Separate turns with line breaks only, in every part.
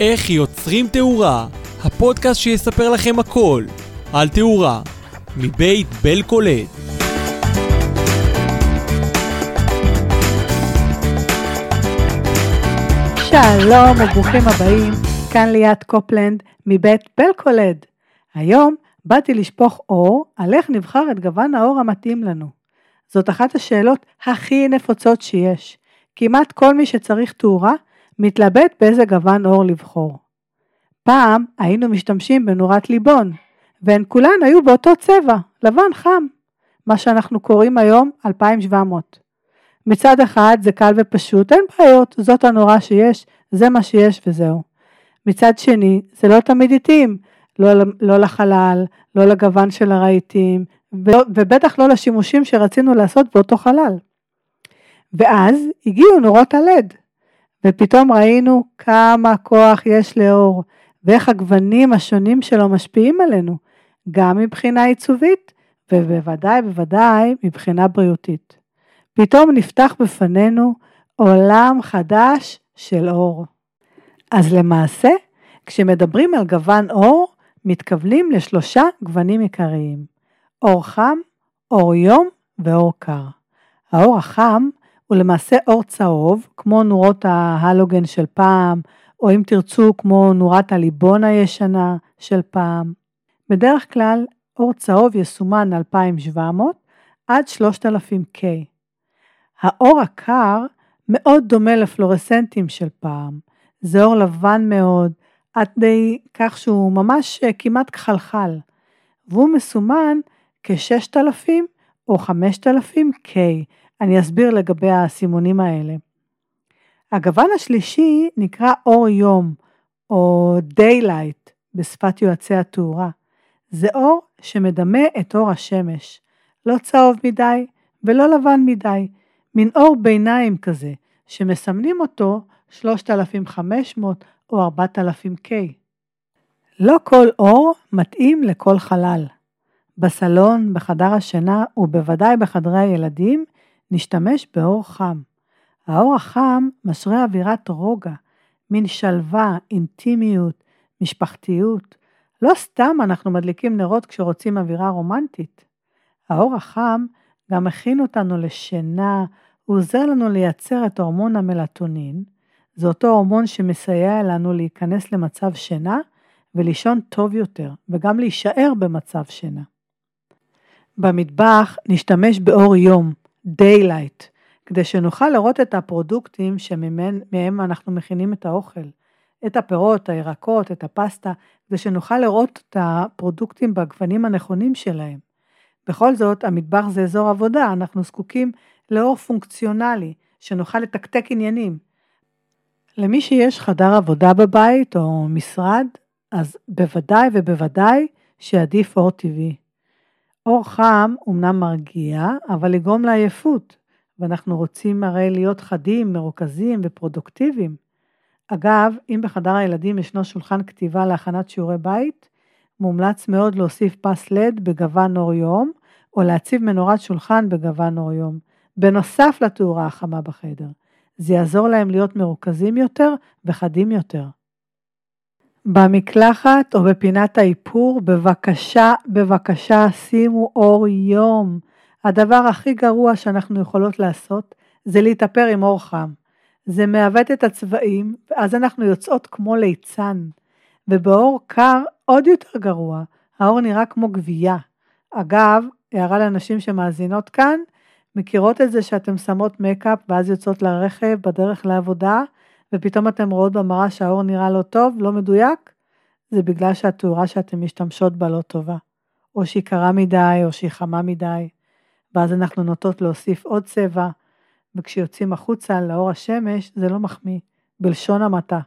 איך יוצרים תאורה, הפודקאסט שיספר לכם הכל על תאורה, מבית בל קולט.
שלום וברוכים הבאים, כאן ליאת קופלנד מבית בל קולד. היום באתי לשפוך אור על איך נבחר את גוון האור המתאים לנו. זאת אחת השאלות הכי נפוצות שיש. כמעט כל מי שצריך תאורה מתלבט באיזה גוון אור לבחור. פעם היינו משתמשים בנורת ליבון, והן כולן היו באותו צבע, לבן חם, מה שאנחנו קוראים היום 2700. מצד אחד זה קל ופשוט, אין בעיות, זאת הנורה שיש, זה מה שיש וזהו. מצד שני, זה לא תמיד התאים, לא, לא לחלל, לא לגוון של הרהיטים, ובטח לא לשימושים שרצינו לעשות באותו חלל. ואז הגיעו נורות הלד, ופתאום ראינו כמה כוח יש לאור, ואיך הגוונים השונים שלו משפיעים עלינו, גם מבחינה עיצובית, ובוודאי בוודאי מבחינה בריאותית. פתאום נפתח בפנינו עולם חדש של אור. אז למעשה, כשמדברים על גוון אור, מתכוונים לשלושה גוונים עיקריים, אור חם, אור יום ואור קר. האור החם הוא למעשה אור צהוב, כמו נורות ההלוגן של פעם, או אם תרצו כמו נורת הליבון הישנה של פעם. בדרך כלל אור צהוב יסומן 2700 עד 3000K. האור הקר מאוד דומה לפלורסנטים של פעם. זה אור לבן מאוד, עד די כך שהוא ממש אה, כמעט כחלחל, והוא מסומן כ-6000 או 5000K. אני אסביר לגבי הסימונים האלה. הגוון השלישי נקרא אור יום, או Daylight בשפת יועצי התאורה. זה אור שמדמה את אור השמש, לא צהוב מדי ולא לבן מדי, מין אור ביניים כזה, שמסמנים אותו 3500 או 4000K. לא כל אור מתאים לכל חלל. בסלון, בחדר השינה ובוודאי בחדרי הילדים נשתמש באור חם. האור החם משרה אווירת רוגע, מין שלווה, אינטימיות, משפחתיות. לא סתם אנחנו מדליקים נרות כשרוצים אווירה רומנטית. האור החם גם מכין אותנו לשינה, הוא עוזר לנו לייצר את הורמון המלטונין, זה אותו הורמון שמסייע לנו להיכנס למצב שינה ולישון טוב יותר, וגם להישאר במצב שינה. במטבח נשתמש באור יום, Daylight, כדי שנוכל לראות את הפרודוקטים שמהם אנחנו מכינים את האוכל, את הפירות, הירקות, את הפסטה, כדי שנוכל לראות את הפרודוקטים בגוונים הנכונים שלהם. בכל זאת, המטבח זה אזור עבודה, אנחנו זקוקים לאור פונקציונלי, שנוכל לתקתק עניינים. למי שיש חדר עבודה בבית או משרד, אז בוודאי ובוודאי שעדיף אור טבעי. אור חם אמנם מרגיע, אבל יגרום לעייפות, ואנחנו רוצים הרי להיות חדים, מרוכזים ופרודוקטיביים. אגב, אם בחדר הילדים ישנו שולחן כתיבה להכנת שיעורי בית, מומלץ מאוד להוסיף פס לד בגוון אור יום, או להציב מנורת שולחן בגוון אור יום, בנוסף לתאורה החמה בחדר. זה יעזור להם להיות מרוכזים יותר וחדים יותר. במקלחת או בפינת האיפור, בבקשה, בבקשה שימו אור יום. הדבר הכי גרוע שאנחנו יכולות לעשות זה להתאפר עם אור חם. זה מעוות את הצבעים, ואז אנחנו יוצאות כמו ליצן. ובאור קר עוד יותר גרוע, האור נראה כמו גבייה. אגב, הערה לנשים שמאזינות כאן, מכירות את זה שאתן שמות מקאפ ואז יוצאות לרכב בדרך לעבודה, ופתאום אתן רואות במראה שהאור נראה לא טוב, לא מדויק? זה בגלל שהתאורה שאתן משתמשות בה לא טובה. או שהיא קרה מדי, או שהיא חמה מדי. ואז אנחנו נוטות להוסיף עוד צבע, וכשיוצאים החוצה לאור השמש זה לא מחמיא, בלשון המעטה.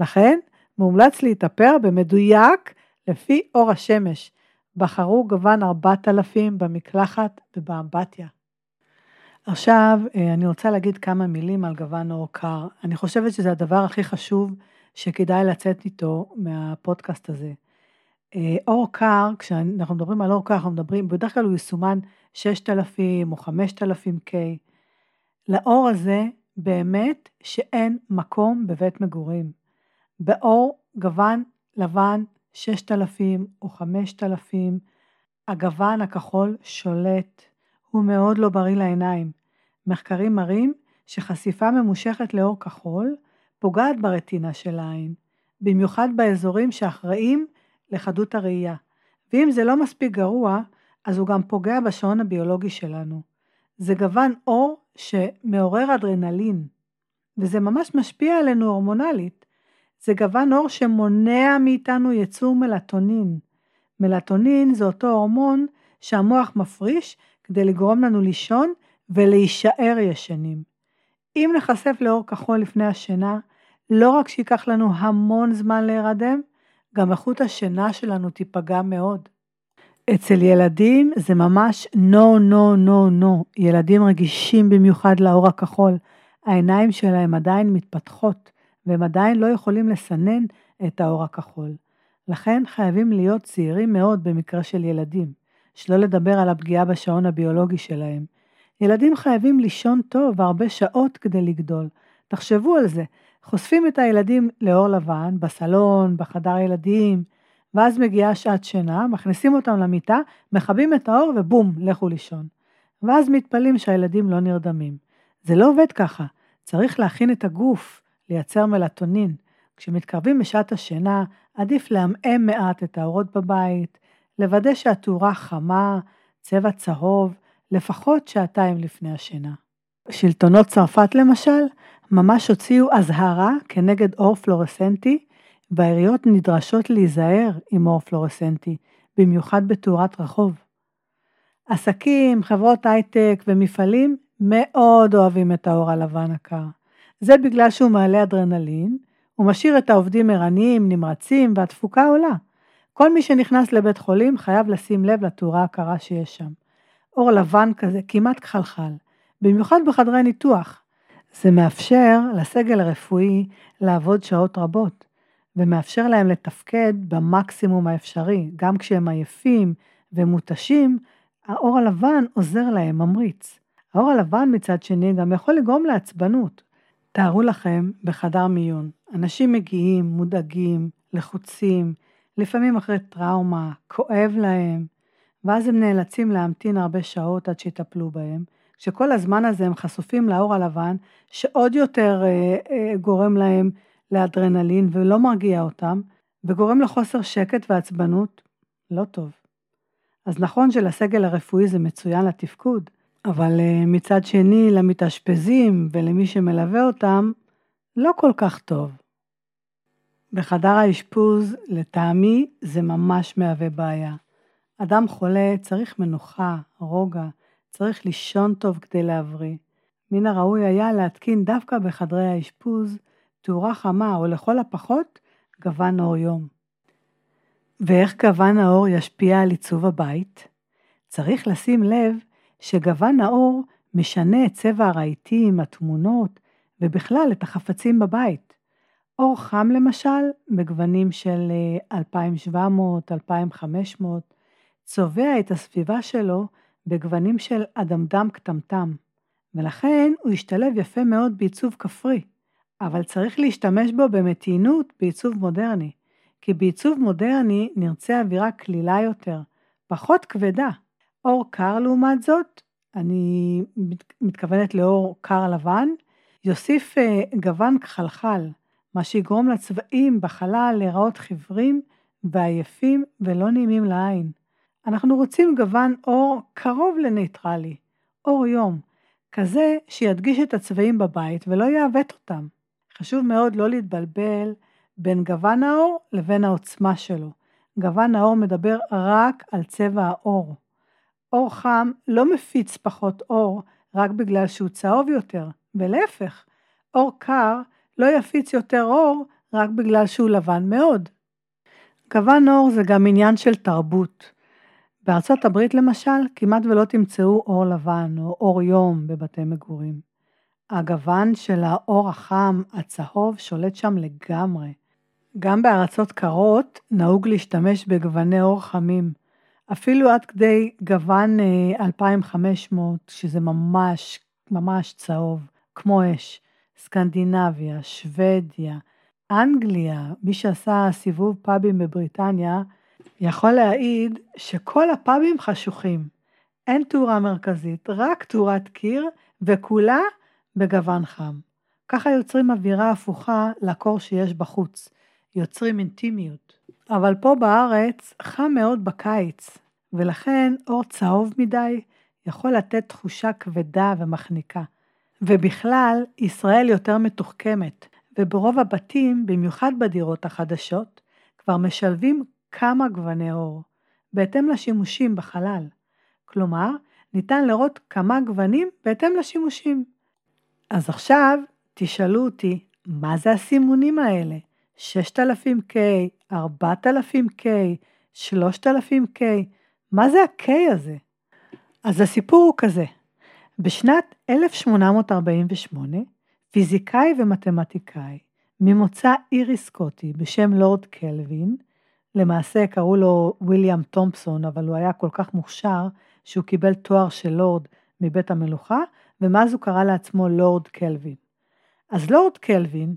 לכן, מומלץ להתאפר במדויק לפי אור השמש. בחרו גוון 4000 במקלחת ובאמבטיה. עכשיו אה, אני רוצה להגיד כמה מילים על גוון אור קר. אני חושבת שזה הדבר הכי חשוב שכדאי לצאת איתו מהפודקאסט הזה. אה, אור קר, כשאנחנו מדברים על אור קר, אנחנו מדברים, בדרך כלל הוא יסומן 6,000 או 5,000K. לאור הזה באמת שאין מקום בבית מגורים. באור גוון לבן 6,000 או 5,000, הגוון הכחול שולט, הוא מאוד לא בריא לעיניים. מחקרים מראים שחשיפה ממושכת לאור כחול פוגעת ברטינה של העין, במיוחד באזורים שאחראים לחדות הראייה. ואם זה לא מספיק גרוע, אז הוא גם פוגע בשעון הביולוגי שלנו. זה גוון אור שמעורר אדרנלין, וזה ממש משפיע עלינו הורמונלית. זה גוון אור שמונע מאיתנו ייצור מלטונין. מלטונין זה אותו הורמון שהמוח מפריש כדי לגרום לנו לישון ולהישאר ישנים. אם נחשף לאור כחול לפני השינה, לא רק שייקח לנו המון זמן להירדם, גם איכות השינה שלנו תיפגע מאוד. אצל ילדים זה ממש no, no, no, no. ילדים רגישים במיוחד לאור הכחול. העיניים שלהם עדיין מתפתחות, והם עדיין לא יכולים לסנן את האור הכחול. לכן חייבים להיות זהירים מאוד במקרה של ילדים, שלא לדבר על הפגיעה בשעון הביולוגי שלהם. ילדים חייבים לישון טוב והרבה שעות כדי לגדול. תחשבו על זה, חושפים את הילדים לאור לבן, בסלון, בחדר ילדים, ואז מגיעה שעת שינה, מכניסים אותם למיטה, מכבים את האור ובום, לכו לישון. ואז מתפלאים שהילדים לא נרדמים. זה לא עובד ככה, צריך להכין את הגוף, לייצר מלטונין. כשמתקרבים לשעת השינה, עדיף לעמעם מעט את האורות בבית, לוודא שהתאורה חמה, צבע צהוב, לפחות שעתיים לפני השינה. שלטונות צרפת למשל, ממש הוציאו אזהרה כנגד אור פלורסנטי, והעיריות נדרשות להיזהר עם אור פלורסנטי, במיוחד בתאורת רחוב. עסקים, חברות הייטק ומפעלים מאוד אוהבים את האור הלבן הקר. זה בגלל שהוא מעלה אדרנלין, הוא משאיר את העובדים ערניים, נמרצים והתפוקה עולה. כל מי שנכנס לבית חולים חייב לשים לב לתאורה הקרה שיש שם. אור לבן כזה כמעט כחלחל, במיוחד בחדרי ניתוח. זה מאפשר לסגל הרפואי לעבוד שעות רבות, ומאפשר להם לתפקד במקסימום האפשרי, גם כשהם עייפים ומותשים, האור הלבן עוזר להם, ממריץ. האור הלבן מצד שני גם יכול לגרום לעצבנות. תארו לכם בחדר מיון, אנשים מגיעים, מודאגים, לחוצים, לפעמים אחרי טראומה, כואב להם, ואז הם נאלצים להמתין הרבה שעות עד שיטפלו בהם, כשכל הזמן הזה הם חשופים לאור הלבן, שעוד יותר אה, אה, גורם להם לאדרנלין ולא מרגיע אותם, וגורם לחוסר שקט ועצבנות, לא טוב. אז נכון שלסגל הרפואי זה מצוין לתפקוד, אבל אה, מצד שני למתאשפזים ולמי שמלווה אותם, לא כל כך טוב. בחדר האשפוז, לטעמי, זה ממש מהווה בעיה. אדם חולה צריך מנוחה, רוגע, צריך לישון טוב כדי להבריא. מן הראוי היה להתקין דווקא בחדרי האשפוז תאורה חמה או לכל הפחות גוון אור יום. ואיך גוון האור ישפיע על עיצוב הבית? צריך לשים לב שגוון האור משנה את צבע הרהיטים, התמונות ובכלל את החפצים בבית. אור חם למשל, בגוונים של 2700, 2500, צובע את הסביבה שלו בגוונים של אדמדם קטמטם, ולכן הוא ישתלב יפה מאוד בעיצוב כפרי, אבל צריך להשתמש בו במתינות בעיצוב מודרני, כי בעיצוב מודרני נרצה אווירה קלילה יותר, פחות כבדה. אור קר לעומת זאת, אני מתכוונת לאור קר לבן, יוסיף אה, גוון כחלחל, מה שיגרום לצבעים בחלל להיראות חיוורים ועייפים ולא נעימים לעין. אנחנו רוצים גוון אור קרוב לניטרלי, אור יום, כזה שידגיש את הצבעים בבית ולא יעוות אותם. חשוב מאוד לא להתבלבל בין גוון האור לבין העוצמה שלו. גוון האור מדבר רק על צבע האור. אור חם לא מפיץ פחות אור רק בגלל שהוא צהוב יותר, ולהפך, אור קר לא יפיץ יותר אור רק בגלל שהוא לבן מאוד. גוון אור זה גם עניין של תרבות. בארצות הברית למשל, כמעט ולא תמצאו אור לבן או אור יום בבתי מגורים. הגוון של האור החם, הצהוב, שולט שם לגמרי. גם בארצות קרות נהוג להשתמש בגווני אור חמים, אפילו עד כדי גוון 2500, אה, שזה ממש ממש צהוב, כמו אש. סקנדינביה, שוודיה, באנגליה, מי שעשה סיבוב פאבים בבריטניה, יכול להעיד שכל הפאבים חשוכים. אין תאורה מרכזית, רק תאורת קיר, וכולה בגוון חם. ככה יוצרים אווירה הפוכה לקור שיש בחוץ. יוצרים אינטימיות. אבל פה בארץ חם מאוד בקיץ, ולכן אור צהוב מדי יכול לתת תחושה כבדה ומחניקה. ובכלל, ישראל יותר מתוחכמת, וברוב הבתים, במיוחד בדירות החדשות, כבר משלבים כמה גווני אור, בהתאם לשימושים בחלל. כלומר, ניתן לראות כמה גוונים בהתאם לשימושים. אז עכשיו, תשאלו אותי, מה זה הסימונים האלה? 6000K, 4000K, 3000K, מה זה ה-K הזה? אז הסיפור הוא כזה, בשנת 1848, פיזיקאי ומתמטיקאי ממוצא אירי סקוטי בשם לורד קלווין, למעשה קראו לו ויליאם תומפסון, אבל הוא היה כל כך מוכשר שהוא קיבל תואר של לורד מבית המלוכה, ומאז הוא קרא לעצמו לורד קלווין. אז לורד קלווין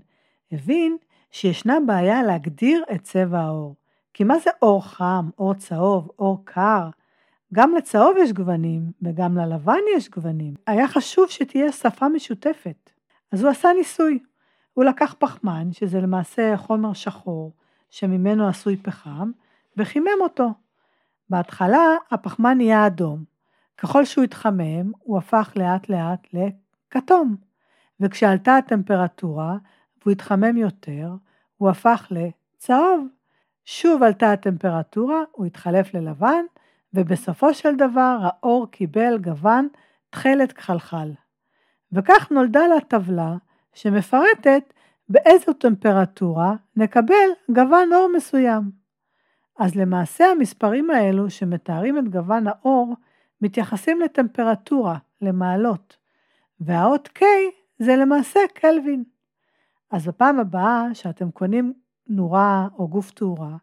הבין שישנה בעיה להגדיר את צבע העור. כי מה זה אור חם, אור צהוב, אור קר? גם לצהוב יש גוונים, וגם ללבן יש גוונים. היה חשוב שתהיה שפה משותפת. אז הוא עשה ניסוי. הוא לקח פחמן, שזה למעשה חומר שחור, שממנו עשוי פחם, וחימם אותו. בהתחלה הפחמן נהיה אדום. ככל שהוא התחמם, הוא הפך לאט לאט לכתום. וכשעלתה הטמפרטורה, והוא התחמם יותר, הוא הפך לצהוב. שוב עלתה הטמפרטורה, הוא התחלף ללבן, ובסופו של דבר האור קיבל גוון תכלת כחלחל. וכך נולדה לה טבלה שמפרטת באיזו טמפרטורה נקבל גוון אור מסוים. אז למעשה המספרים האלו שמתארים את גוון האור מתייחסים לטמפרטורה, למעלות, והאות K זה למעשה קלווין. אז בפעם הבאה שאתם קונים נורה או גוף תאורה,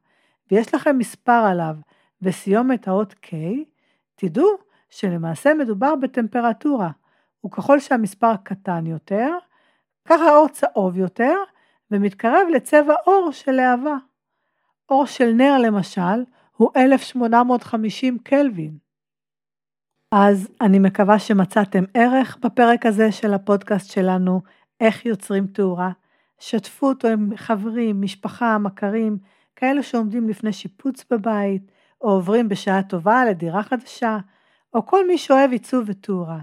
ויש לכם מספר עליו וסיומת האות K, תדעו שלמעשה מדובר בטמפרטורה, וככל שהמספר קטן יותר, ככה האור צהוב יותר, ומתקרב לצבע אור של להבה. אור של נר למשל, הוא 1850 קלווין. אז אני מקווה שמצאתם ערך בפרק הזה של הפודקאסט שלנו, איך יוצרים תאורה. שתפו אותו עם חברים, משפחה, מכרים, כאלה שעומדים לפני שיפוץ בבית, או עוברים בשעה טובה לדירה חדשה, או כל מי שאוהב עיצוב ותאורה.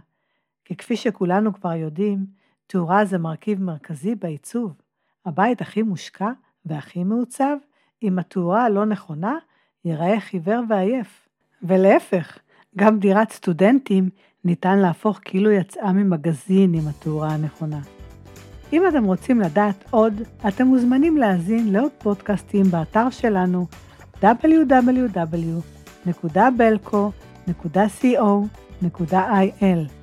כי כפי שכולנו כבר יודעים, תאורה זה מרכיב מרכזי בעיצוב. הבית הכי מושקע והכי מעוצב, אם התאורה הלא נכונה, ייראה חיוור ועייף. ולהפך, גם דירת סטודנטים ניתן להפוך כאילו יצאה ממגזין עם התאורה הנכונה. אם אתם רוצים לדעת עוד, אתם מוזמנים להאזין לעוד פודקאסטים באתר שלנו www.belco.co.il.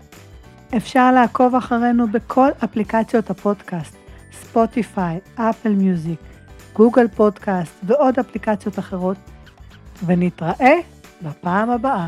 אפשר לעקוב אחרינו בכל אפליקציות הפודקאסט, ספוטיפיי, אפל מיוזיק, גוגל פודקאסט ועוד אפליקציות אחרות, ונתראה בפעם הבאה.